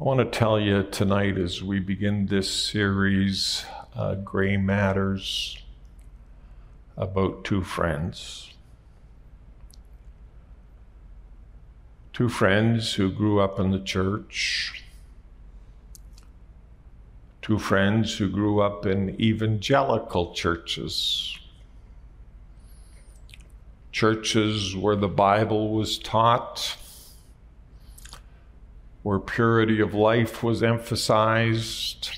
I want to tell you tonight as we begin this series, uh, Gray Matters, about two friends. Two friends who grew up in the church. Two friends who grew up in evangelical churches. Churches where the Bible was taught where purity of life was emphasized.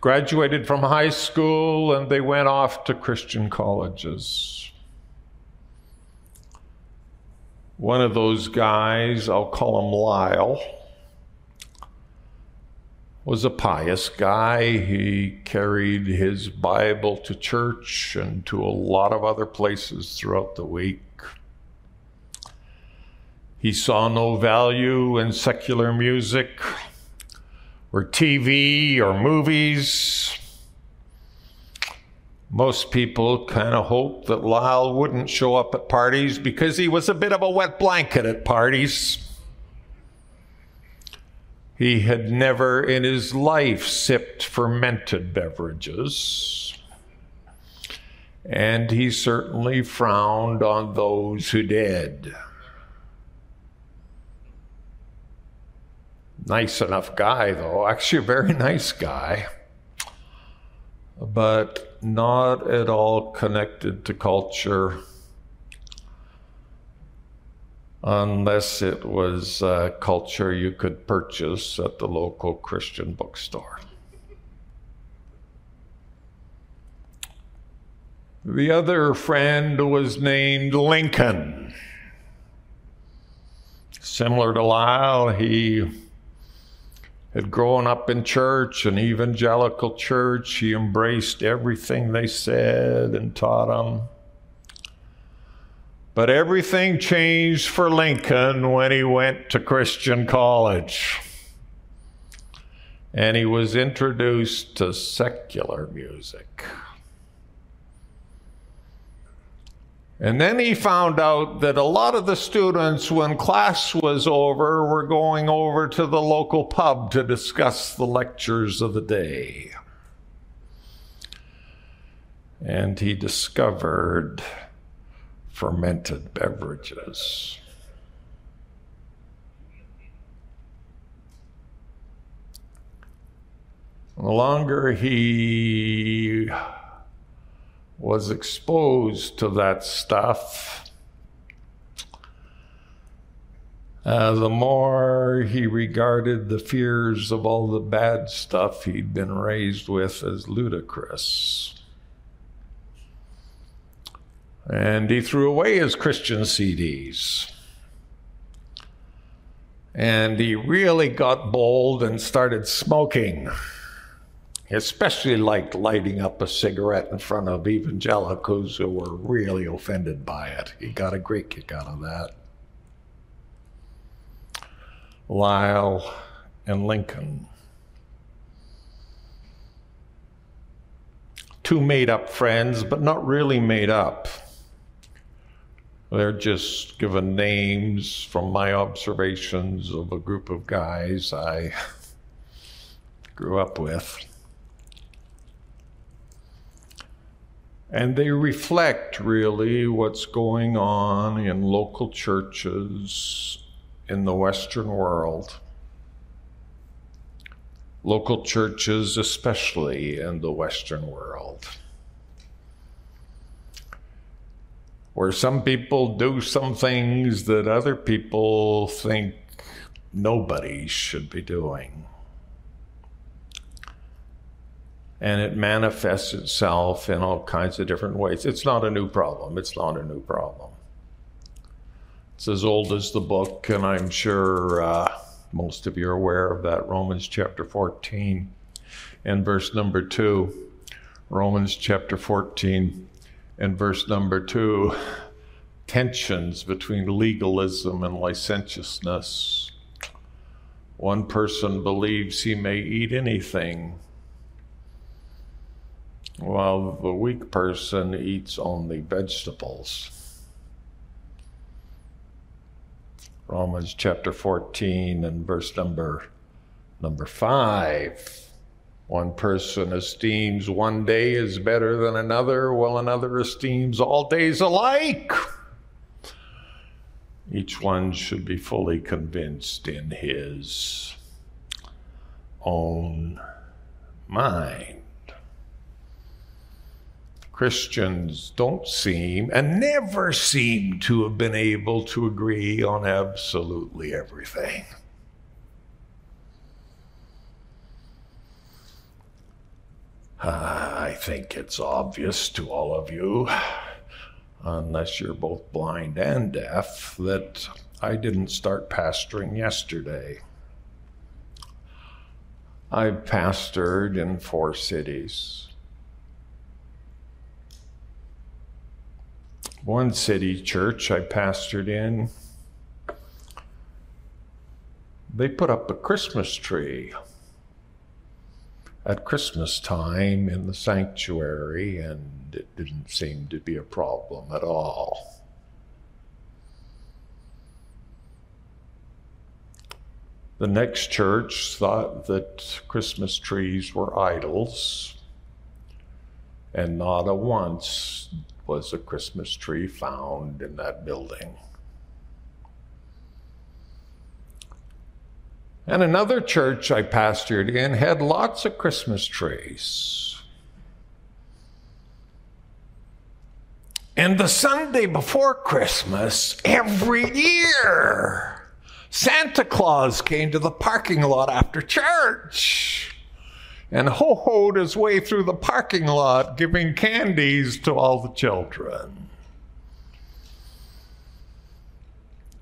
Graduated from high school and they went off to Christian colleges. One of those guys, I'll call him Lyle, was a pious guy. He carried his Bible to church and to a lot of other places throughout the week. He saw no value in secular music or TV or movies. Most people kind of hoped that Lyle wouldn't show up at parties because he was a bit of a wet blanket at parties. He had never in his life sipped fermented beverages. And he certainly frowned on those who did. Nice enough guy, though. Actually, a very nice guy, but not at all connected to culture unless it was culture you could purchase at the local Christian bookstore. The other friend was named Lincoln. Similar to Lyle, he had grown up in church, an evangelical church. He embraced everything they said and taught them. But everything changed for Lincoln when he went to Christian college. And he was introduced to secular music. And then he found out that a lot of the students, when class was over, were going over to the local pub to discuss the lectures of the day. And he discovered fermented beverages. The longer he was exposed to that stuff, uh, the more he regarded the fears of all the bad stuff he'd been raised with as ludicrous. And he threw away his Christian CDs. And he really got bold and started smoking. Especially liked lighting up a cigarette in front of evangelicals who were really offended by it. He got a great kick out of that. Lyle and Lincoln. Two made up friends, but not really made up. They're just given names from my observations of a group of guys I grew up with. And they reflect really what's going on in local churches in the Western world. Local churches, especially in the Western world. Where some people do some things that other people think nobody should be doing and it manifests itself in all kinds of different ways. It's not a new problem. It's not a new problem. It's as old as the book, and I'm sure uh, most of you are aware of that. Romans chapter 14 and verse number 2. Romans chapter 14 and verse number 2. Tensions between legalism and licentiousness. One person believes he may eat anything while the weak person eats only vegetables. Romans chapter 14 and verse number number 5. One person esteems one day as better than another, while another esteems all days alike. Each one should be fully convinced in his own mind. Christians don't seem and never seem to have been able to agree on absolutely everything. Uh, I think it's obvious to all of you, unless you're both blind and deaf, that I didn't start pastoring yesterday. I've pastored in four cities. One city church I pastored in, they put up a Christmas tree at Christmas time in the sanctuary, and it didn't seem to be a problem at all. The next church thought that Christmas trees were idols, and not a once was a Christmas tree found in that building. And another church I pastored in had lots of Christmas trees. And the Sunday before Christmas, every year, Santa Claus came to the parking lot after church and ho hoed his way through the parking lot giving candies to all the children.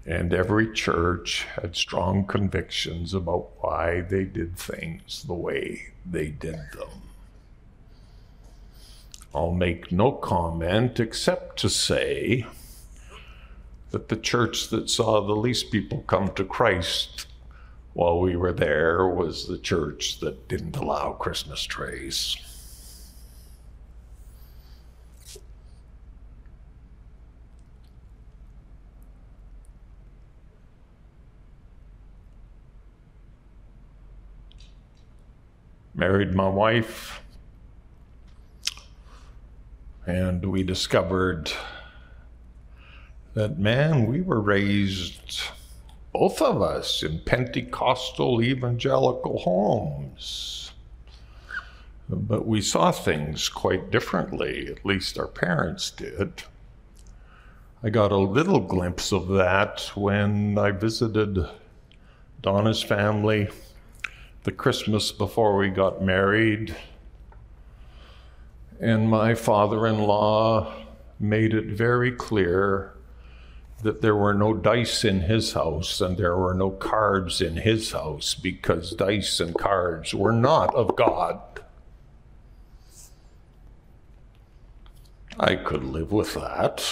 And every church had strong convictions about why they did things the way they did them. I'll make no comment except to say that the church that saw the least people come to Christ while we were there was the church that didn't allow Christmas trees. Married my wife, and we discovered that, man, we were raised both of us in Pentecostal evangelical homes. But we saw things quite differently, at least our parents did. I got a little glimpse of that when I visited Donna's family the Christmas before we got married. And my father in law made it very clear that there were no dice in his house and there were no cards in his house because dice and cards were not of God. I could live with that,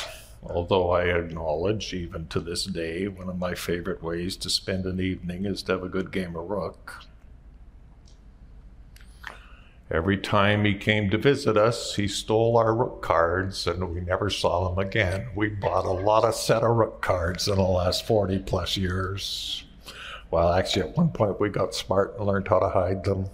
although I acknowledge, even to this day, one of my favorite ways to spend an evening is to have a good game of rook. Every time he came to visit us, he stole our rook cards and we never saw them again. We bought a lot of set of rook cards in the last 40 plus years. Well, actually, at one point we got smart and learned how to hide them.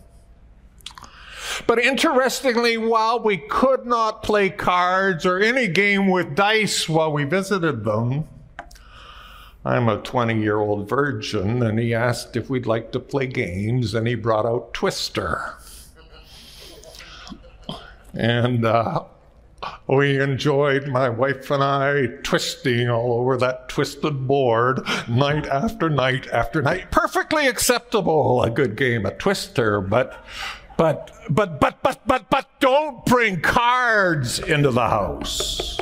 But interestingly, while we could not play cards or any game with dice while we visited them, I'm a 20 year old virgin, and he asked if we'd like to play games, and he brought out Twister. And uh, we enjoyed, my wife and I, twisting all over that twisted board night after night after night. Perfectly acceptable, a good game of Twister, but, but, but, but, but, but, but don't bring cards into the house.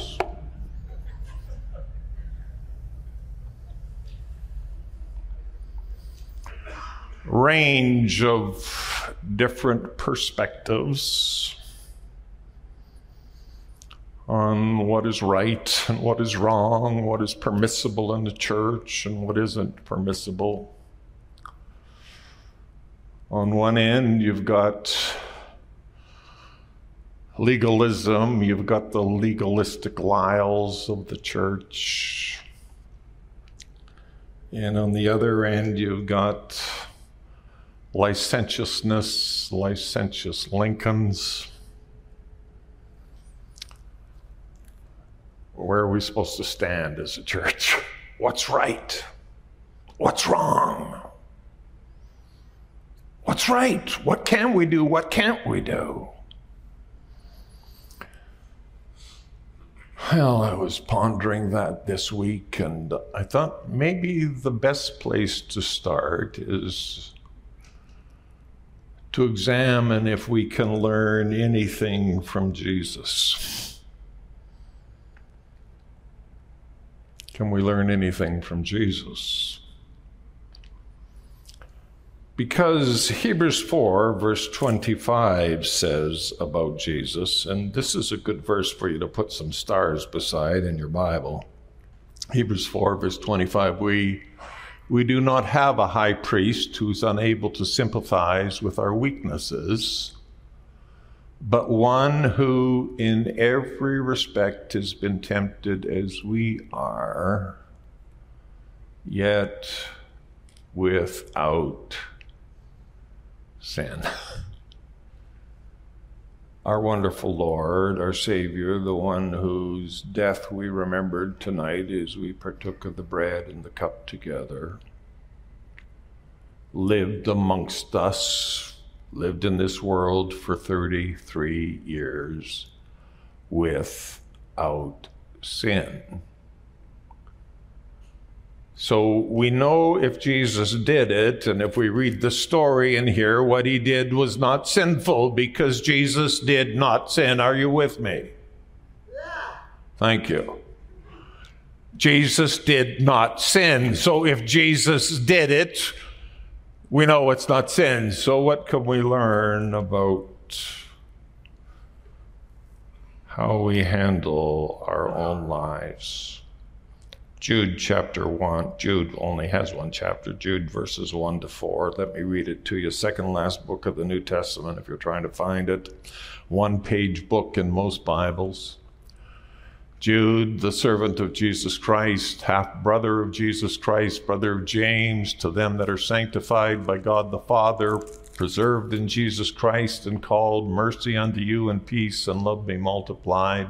Range of different perspectives on what is right and what is wrong, what is permissible in the church and what isn't permissible. On one end, you've got legalism, you've got the legalistic Lyles of the church. And on the other end, you've got licentiousness, licentious Lincolns. Where are we supposed to stand as a church? What's right? What's wrong? What's right? What can we do? What can't we do? Well, I was pondering that this week, and I thought maybe the best place to start is to examine if we can learn anything from Jesus. Can we learn anything from Jesus? Because Hebrews 4, verse 25 says about Jesus, and this is a good verse for you to put some stars beside in your Bible. Hebrews 4, verse 25, we, we do not have a high priest who's unable to sympathize with our weaknesses, but one who in every respect has been tempted as we are, yet without sin. Our wonderful Lord, our Savior, the one whose death we remembered tonight as we partook of the bread and the cup together, lived amongst us, lived in this world for 33 years without sin. So we know if Jesus did it, and if we read the story in here, what he did was not sinful because Jesus did not sin. Are you with me? Yeah. Thank you. Jesus did not sin. So if Jesus did it, we know it's not sin. So what can we learn about how we handle our own lives? Jude chapter 1. Jude only has one chapter. Jude verses 1 to 4. Let me read it to you. Second last book of the New Testament, if you're trying to find it. One page book in most Bibles. Jude, the servant of Jesus Christ, half brother of Jesus Christ, brother of James, to them that are sanctified by God the Father, preserved in Jesus Christ, and called, mercy unto you and peace and love be multiplied.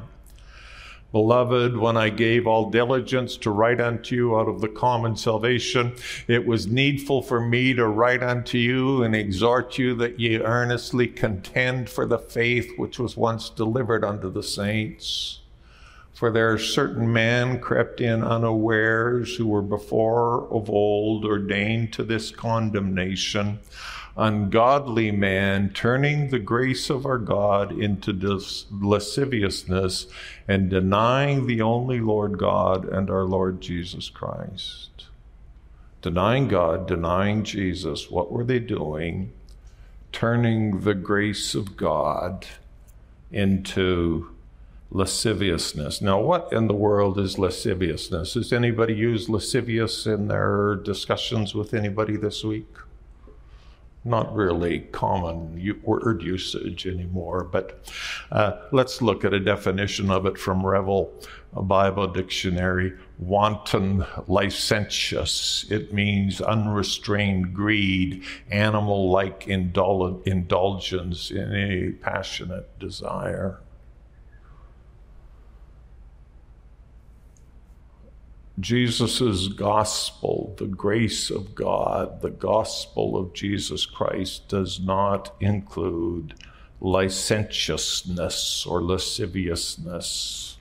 Beloved, when I gave all diligence to write unto you out of the common salvation, it was needful for me to write unto you and exhort you that ye earnestly contend for the faith which was once delivered unto the saints. For there are certain men crept in unawares who were before of old ordained to this condemnation ungodly man, turning the grace of our God into lasciviousness and denying the only Lord God and our Lord Jesus Christ. Denying God, denying Jesus, what were they doing? Turning the grace of God into lasciviousness. Now, what in the world is lasciviousness? Has anybody used lascivious in their discussions with anybody this week? not really common word usage anymore, but uh, let's look at a definition of it from Revell Bible Dictionary. Wanton licentious. It means unrestrained greed, animal like indul- indulgence in any passionate desire. Jesus' gospel, the grace of God, the gospel of Jesus Christ does not include licentiousness or lasciviousness.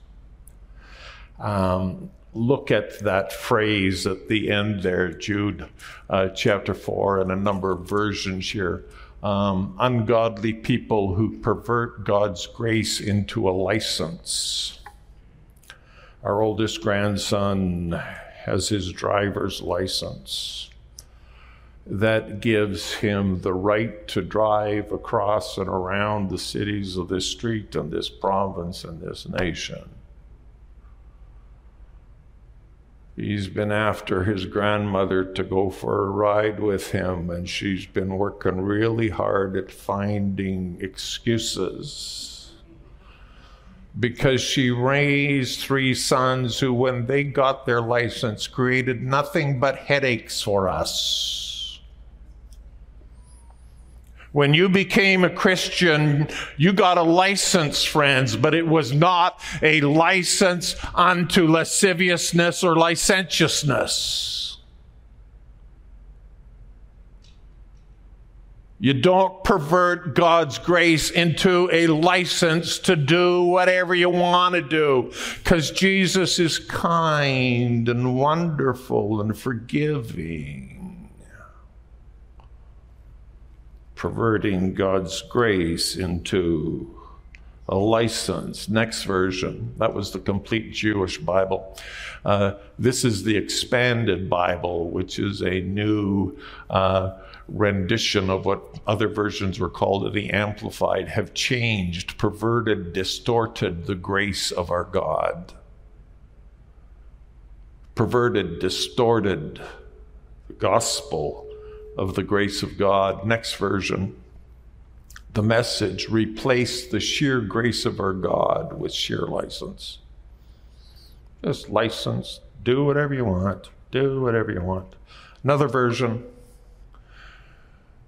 Um, look at that phrase at the end there, Jude uh, chapter 4, and a number of versions here. Um, ungodly people who pervert God's grace into a license. Our oldest grandson has his driver's license. That gives him the right to drive across and around the cities of this street and this province and this nation. He's been after his grandmother to go for a ride with him, and she's been working really hard at finding excuses because she raised three sons who, when they got their license, created nothing but headaches for us. When you became a Christian, you got a license, friends, but it was not a license unto lasciviousness or licentiousness. You don't pervert God's grace into a license to do whatever you want to do because Jesus is kind and wonderful and forgiving. Perverting God's grace into a license. Next version. That was the complete Jewish Bible. Uh, this is the expanded Bible, which is a new. Uh, rendition of what other versions were called the Amplified have changed, perverted, distorted the grace of our God. Perverted, distorted the gospel of the grace of God. Next version. The message replaced the sheer grace of our God with sheer license. Just license, do whatever you want, do whatever you want. Another version,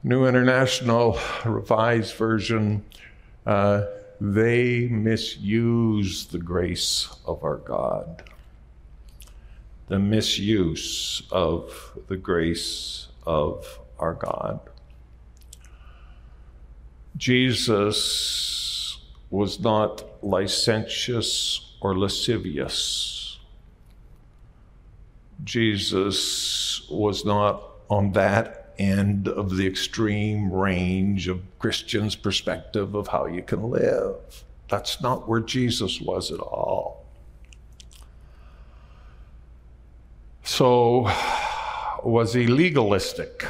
New International Revised Version, uh, they misuse the grace of our God. The misuse of the grace of our God. Jesus was not licentious or lascivious. Jesus was not on that end of the extreme range of Christians' perspective of how you can live. That's not where Jesus was at all. So, was he legalistic?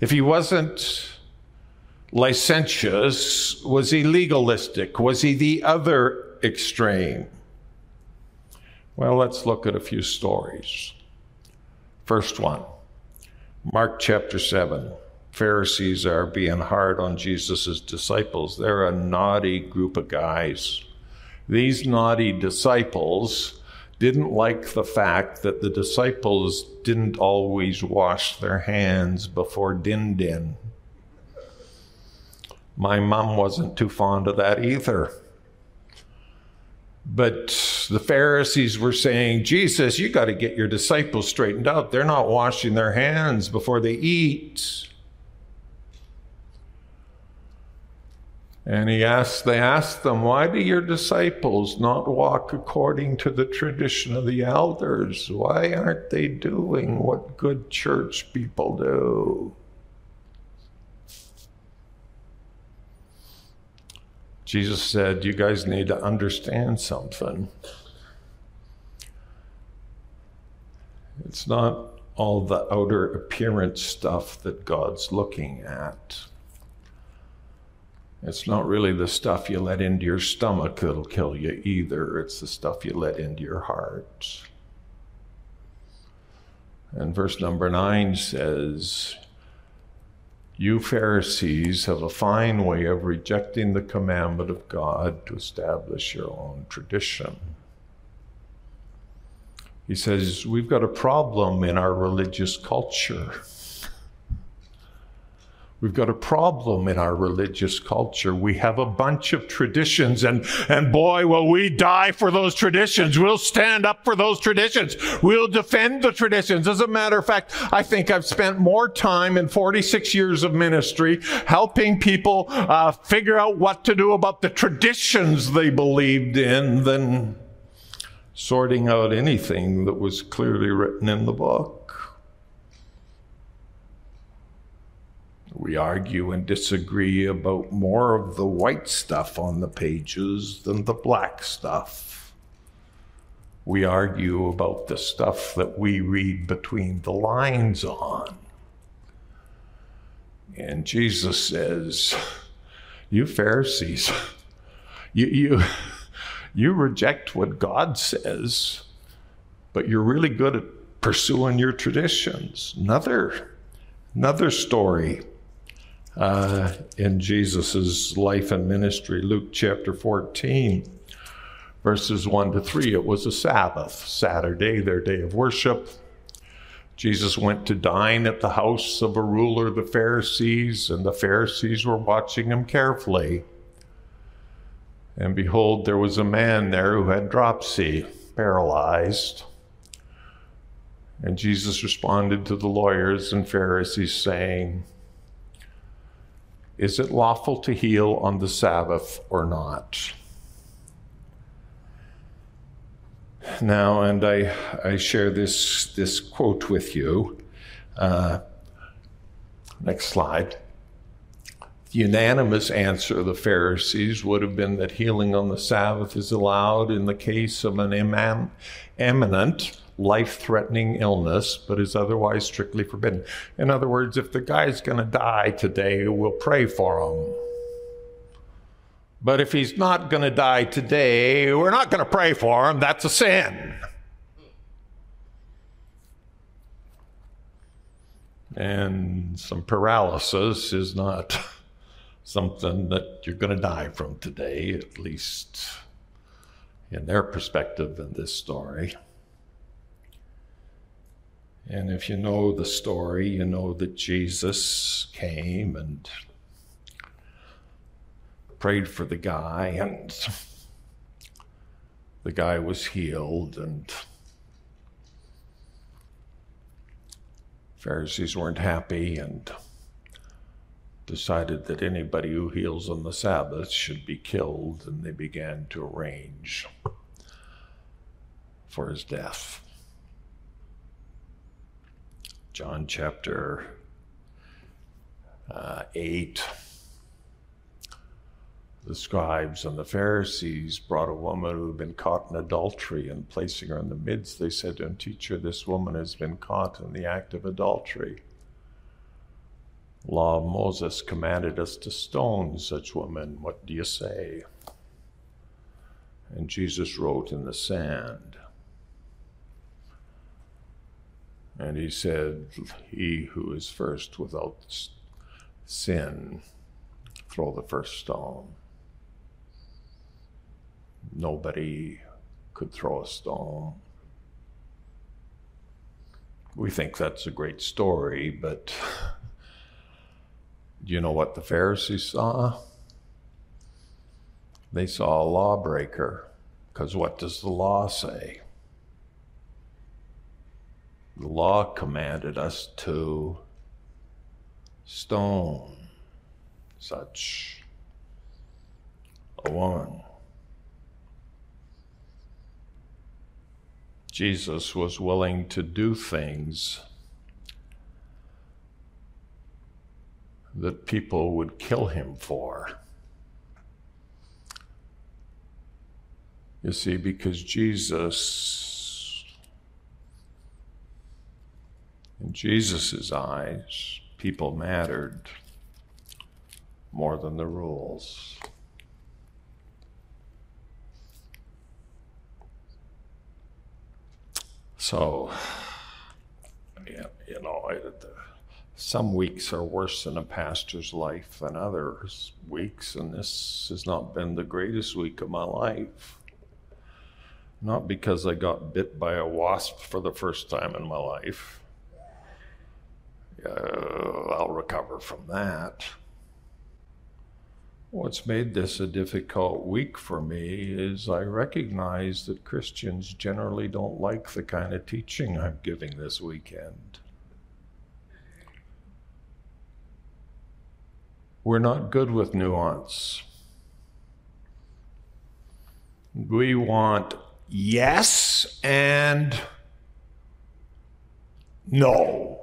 If he wasn't licentious, was he legalistic? Was he the other extreme? Well, let's look at a few stories. First one. Mark chapter 7. Pharisees are being hard on Jesus' disciples. They're a naughty group of guys. These naughty disciples didn't like the fact that the disciples didn't always wash their hands before din din. My mom wasn't too fond of that either. But the Pharisees were saying, Jesus, you got to get your disciples straightened out. They're not washing their hands before they eat. And he asked, they asked them, Why do your disciples not walk according to the tradition of the elders? Why aren't they doing what good church people do? Jesus said, You guys need to understand something. It's not all the outer appearance stuff that God's looking at. It's not really the stuff you let into your stomach that'll kill you either. It's the stuff you let into your heart. And verse number nine says, you Pharisees have a fine way of rejecting the commandment of God to establish your own tradition. He says, We've got a problem in our religious culture. We've got a problem in our religious culture. We have a bunch of traditions, and, and boy, will we die for those traditions. We'll stand up for those traditions. We'll defend the traditions. As a matter of fact, I think I've spent more time in 46 years of ministry helping people uh, figure out what to do about the traditions they believed in than sorting out anything that was clearly written in the book. We argue and disagree about more of the white stuff on the pages than the black stuff. We argue about the stuff that we read between the lines on. And Jesus says, You Pharisees, you, you, you reject what God says, but you're really good at pursuing your traditions. Another, another story uh, in Jesus' life and ministry. Luke chapter 14, verses 1 to 3. It was a Sabbath, Saturday, their day of worship. Jesus went to dine at the house of a ruler of the Pharisees, and the Pharisees were watching him carefully. And behold, there was a man there who had dropsy, paralyzed. And Jesus responded to the lawyers and Pharisees, saying, Is it lawful to heal on the Sabbath or not? Now, and I, I share this, this quote with you. Uh, next slide. The unanimous answer of the Pharisees would have been that healing on the Sabbath is allowed in the case of an imminent life threatening illness, but is otherwise strictly forbidden. In other words, if the guy's going to die today, we'll pray for him. But if he's not going to die today, we're not going to pray for him. That's a sin. And some paralysis is not something that you're going to die from today, at least in their perspective in this story. And if you know the story, you know that Jesus came and prayed for the guy, and the guy was healed, and Pharisees weren't happy and decided that anybody who heals on the Sabbath should be killed, and they began to arrange for his death. John chapter uh, 8. The scribes and the Pharisees brought a woman who had been caught in adultery, and placing her in the midst, they said to him, Teacher, this woman has been caught in the act of adultery. Law of Moses commanded us to stone such women. What do you say? And Jesus wrote in the sand. And he said, He who is first without sin, throw the first stone. Nobody could throw a stone. We think that's a great story, but do you know what the Pharisees saw? They saw a lawbreaker, because what does the law say? The law commanded us to stone such a woman. Jesus was willing to do things that people would kill him for. You see, because Jesus In Jesus' eyes, people mattered more than the rules. So, you know, some weeks are worse in a pastor's life than others weeks, and this has not been the greatest week of my life. Not because I got bit by a wasp for the first time in my life uh, I'll recover from that. What's made this a difficult week for me is I recognize that Christians generally don't like the kind of teaching I'm giving this weekend. We're not good with nuance. We want yes and no.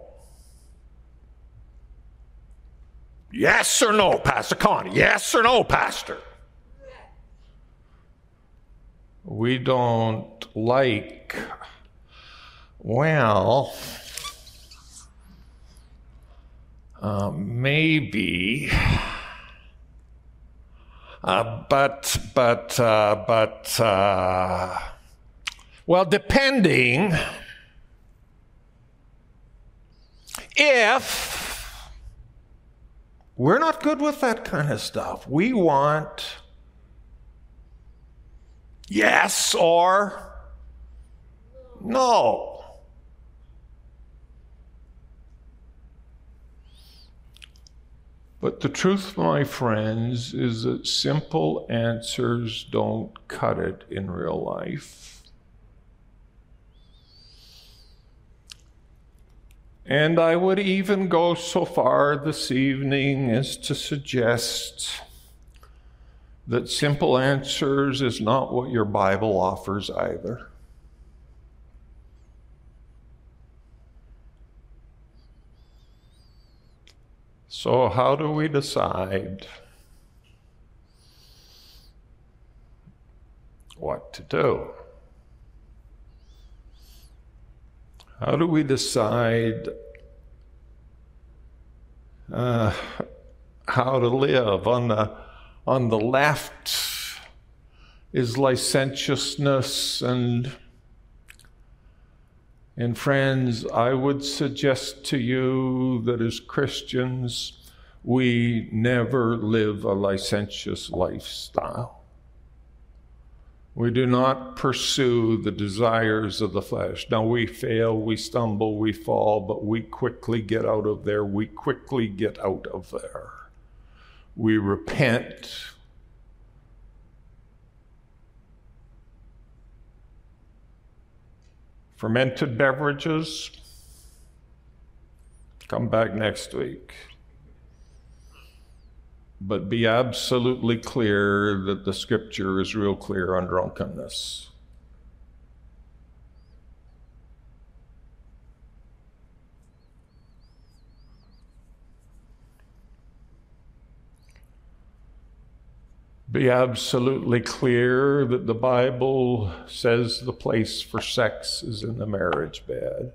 Yes or no, Pastor Connie? Yes or no, Pastor? We don't like, well, uh, maybe, uh, but, but, uh, but, uh, well, depending if We're not good with that kind of stuff. We want yes or no. But the truth, my friends, is that simple answers don't cut it in real life. And I would even go so far this evening as to suggest that simple answers is not what your Bible offers either. So, how do we decide what to do? How do we decide uh, how to live? On the, on the left is licentiousness and and friends, I would suggest to you that as Christians, we never live a licentious lifestyle. We do not pursue the desires of the flesh. Now, we fail, we stumble, we fall, but we quickly get out of there. We quickly get out of there. We repent Fermented beverages, come back next week. But be absolutely clear that the scripture is real clear on drunkenness. be absolutely clear that the Bible says the place for sex is in the marriage bed.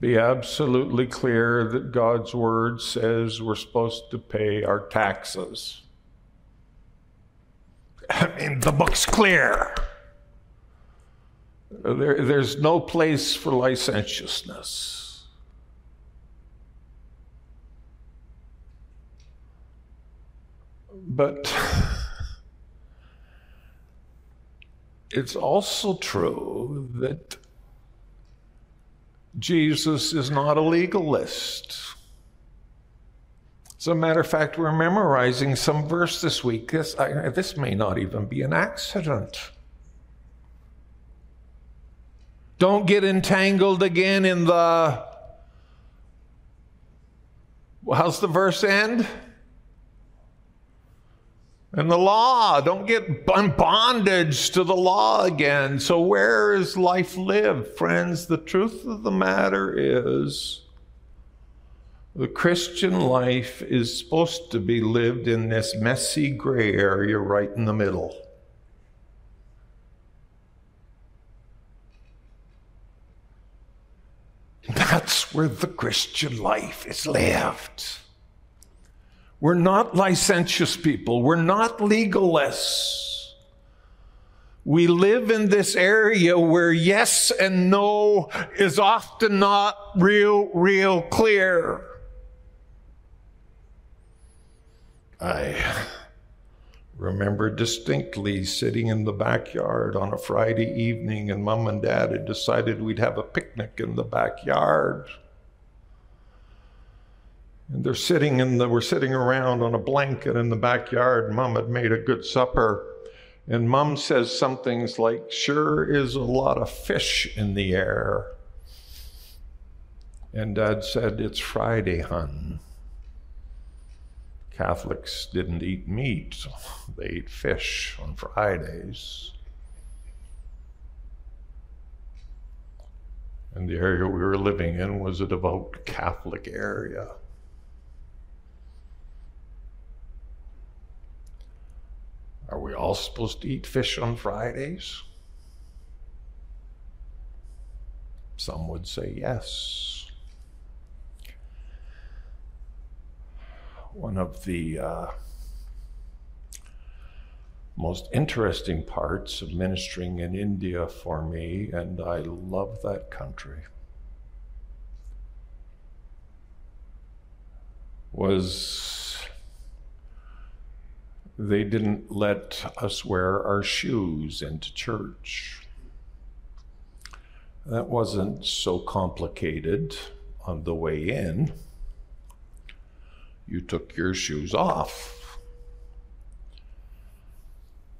Be absolutely clear that God's word says we're supposed to pay our taxes. I mean, the book's clear. There, there's no place for licentiousness. But it's also true that Jesus is not a legalist. As a matter of fact, we're memorizing some verse this week. This, I, this may not even be an accident. Don't get entangled again in the. How's the verse end? And the law, don't get bondage to the law again. So, where is life lived, friends? The truth of the matter is the Christian life is supposed to be lived in this messy gray area right in the middle. That's where the Christian life is lived. We're not licentious people. We're not legalists. We live in this area where yes and no is often not real, real clear. I remember distinctly sitting in the backyard on a Friday evening, and mom and dad had decided we'd have a picnic in the backyard. And they're sitting in the, we're sitting around on a blanket in the backyard. Mom had made a good supper. And mom says some things like, sure is a lot of fish in the air. And dad said, it's Friday, hun. Catholics didn't eat meat, they ate fish on Fridays. And the area we were living in was a devout Catholic area. Are we all supposed to eat fish on Fridays? Some would say yes. One of the uh, most interesting parts of ministering in India for me, and I love that country, was they didn't let us wear our shoes into church. That wasn't so complicated on the way in. You took your shoes off.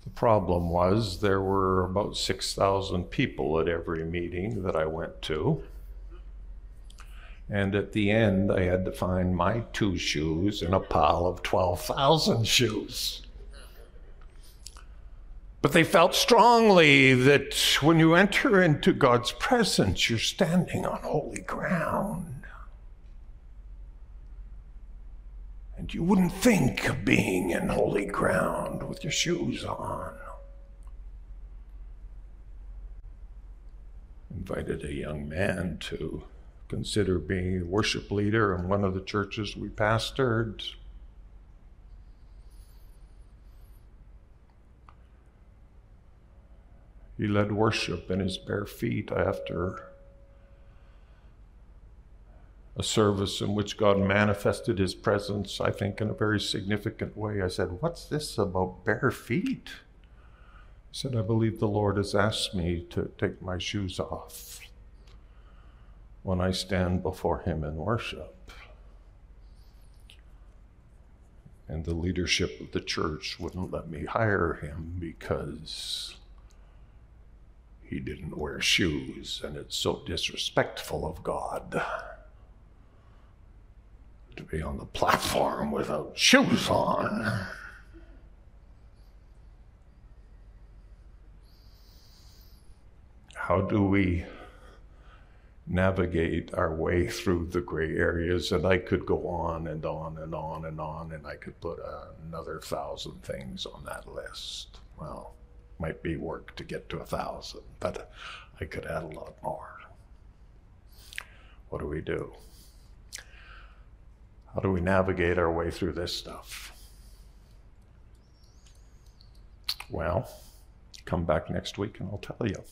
The problem was there were about 6,000 people at every meeting that I went to. And at the end, I had to find my two shoes in a pile of 12,000 shoes. But they felt strongly that when you enter into God's presence, you're standing on holy ground. And you wouldn't think of being in holy ground with your shoes on. Invited a young man to consider being a worship leader in one of the churches we pastored. He led worship in his bare feet after a service in which God manifested his presence, I think, in a very significant way. I said, What's this about bare feet? He said, I believe the Lord has asked me to take my shoes off when I stand before him in worship. And the leadership of the church wouldn't let me hire him because he didn't wear shoes, and it's so disrespectful of God to be on the platform without shoes on. How do we navigate our way through the gray areas? And I could go on and on and on and on, and I could put another thousand things on that list. Well, might be work to get to a thousand, but I could add a lot more. What do we do? How do we navigate our way through this stuff? Well, come back next week and I'll tell you.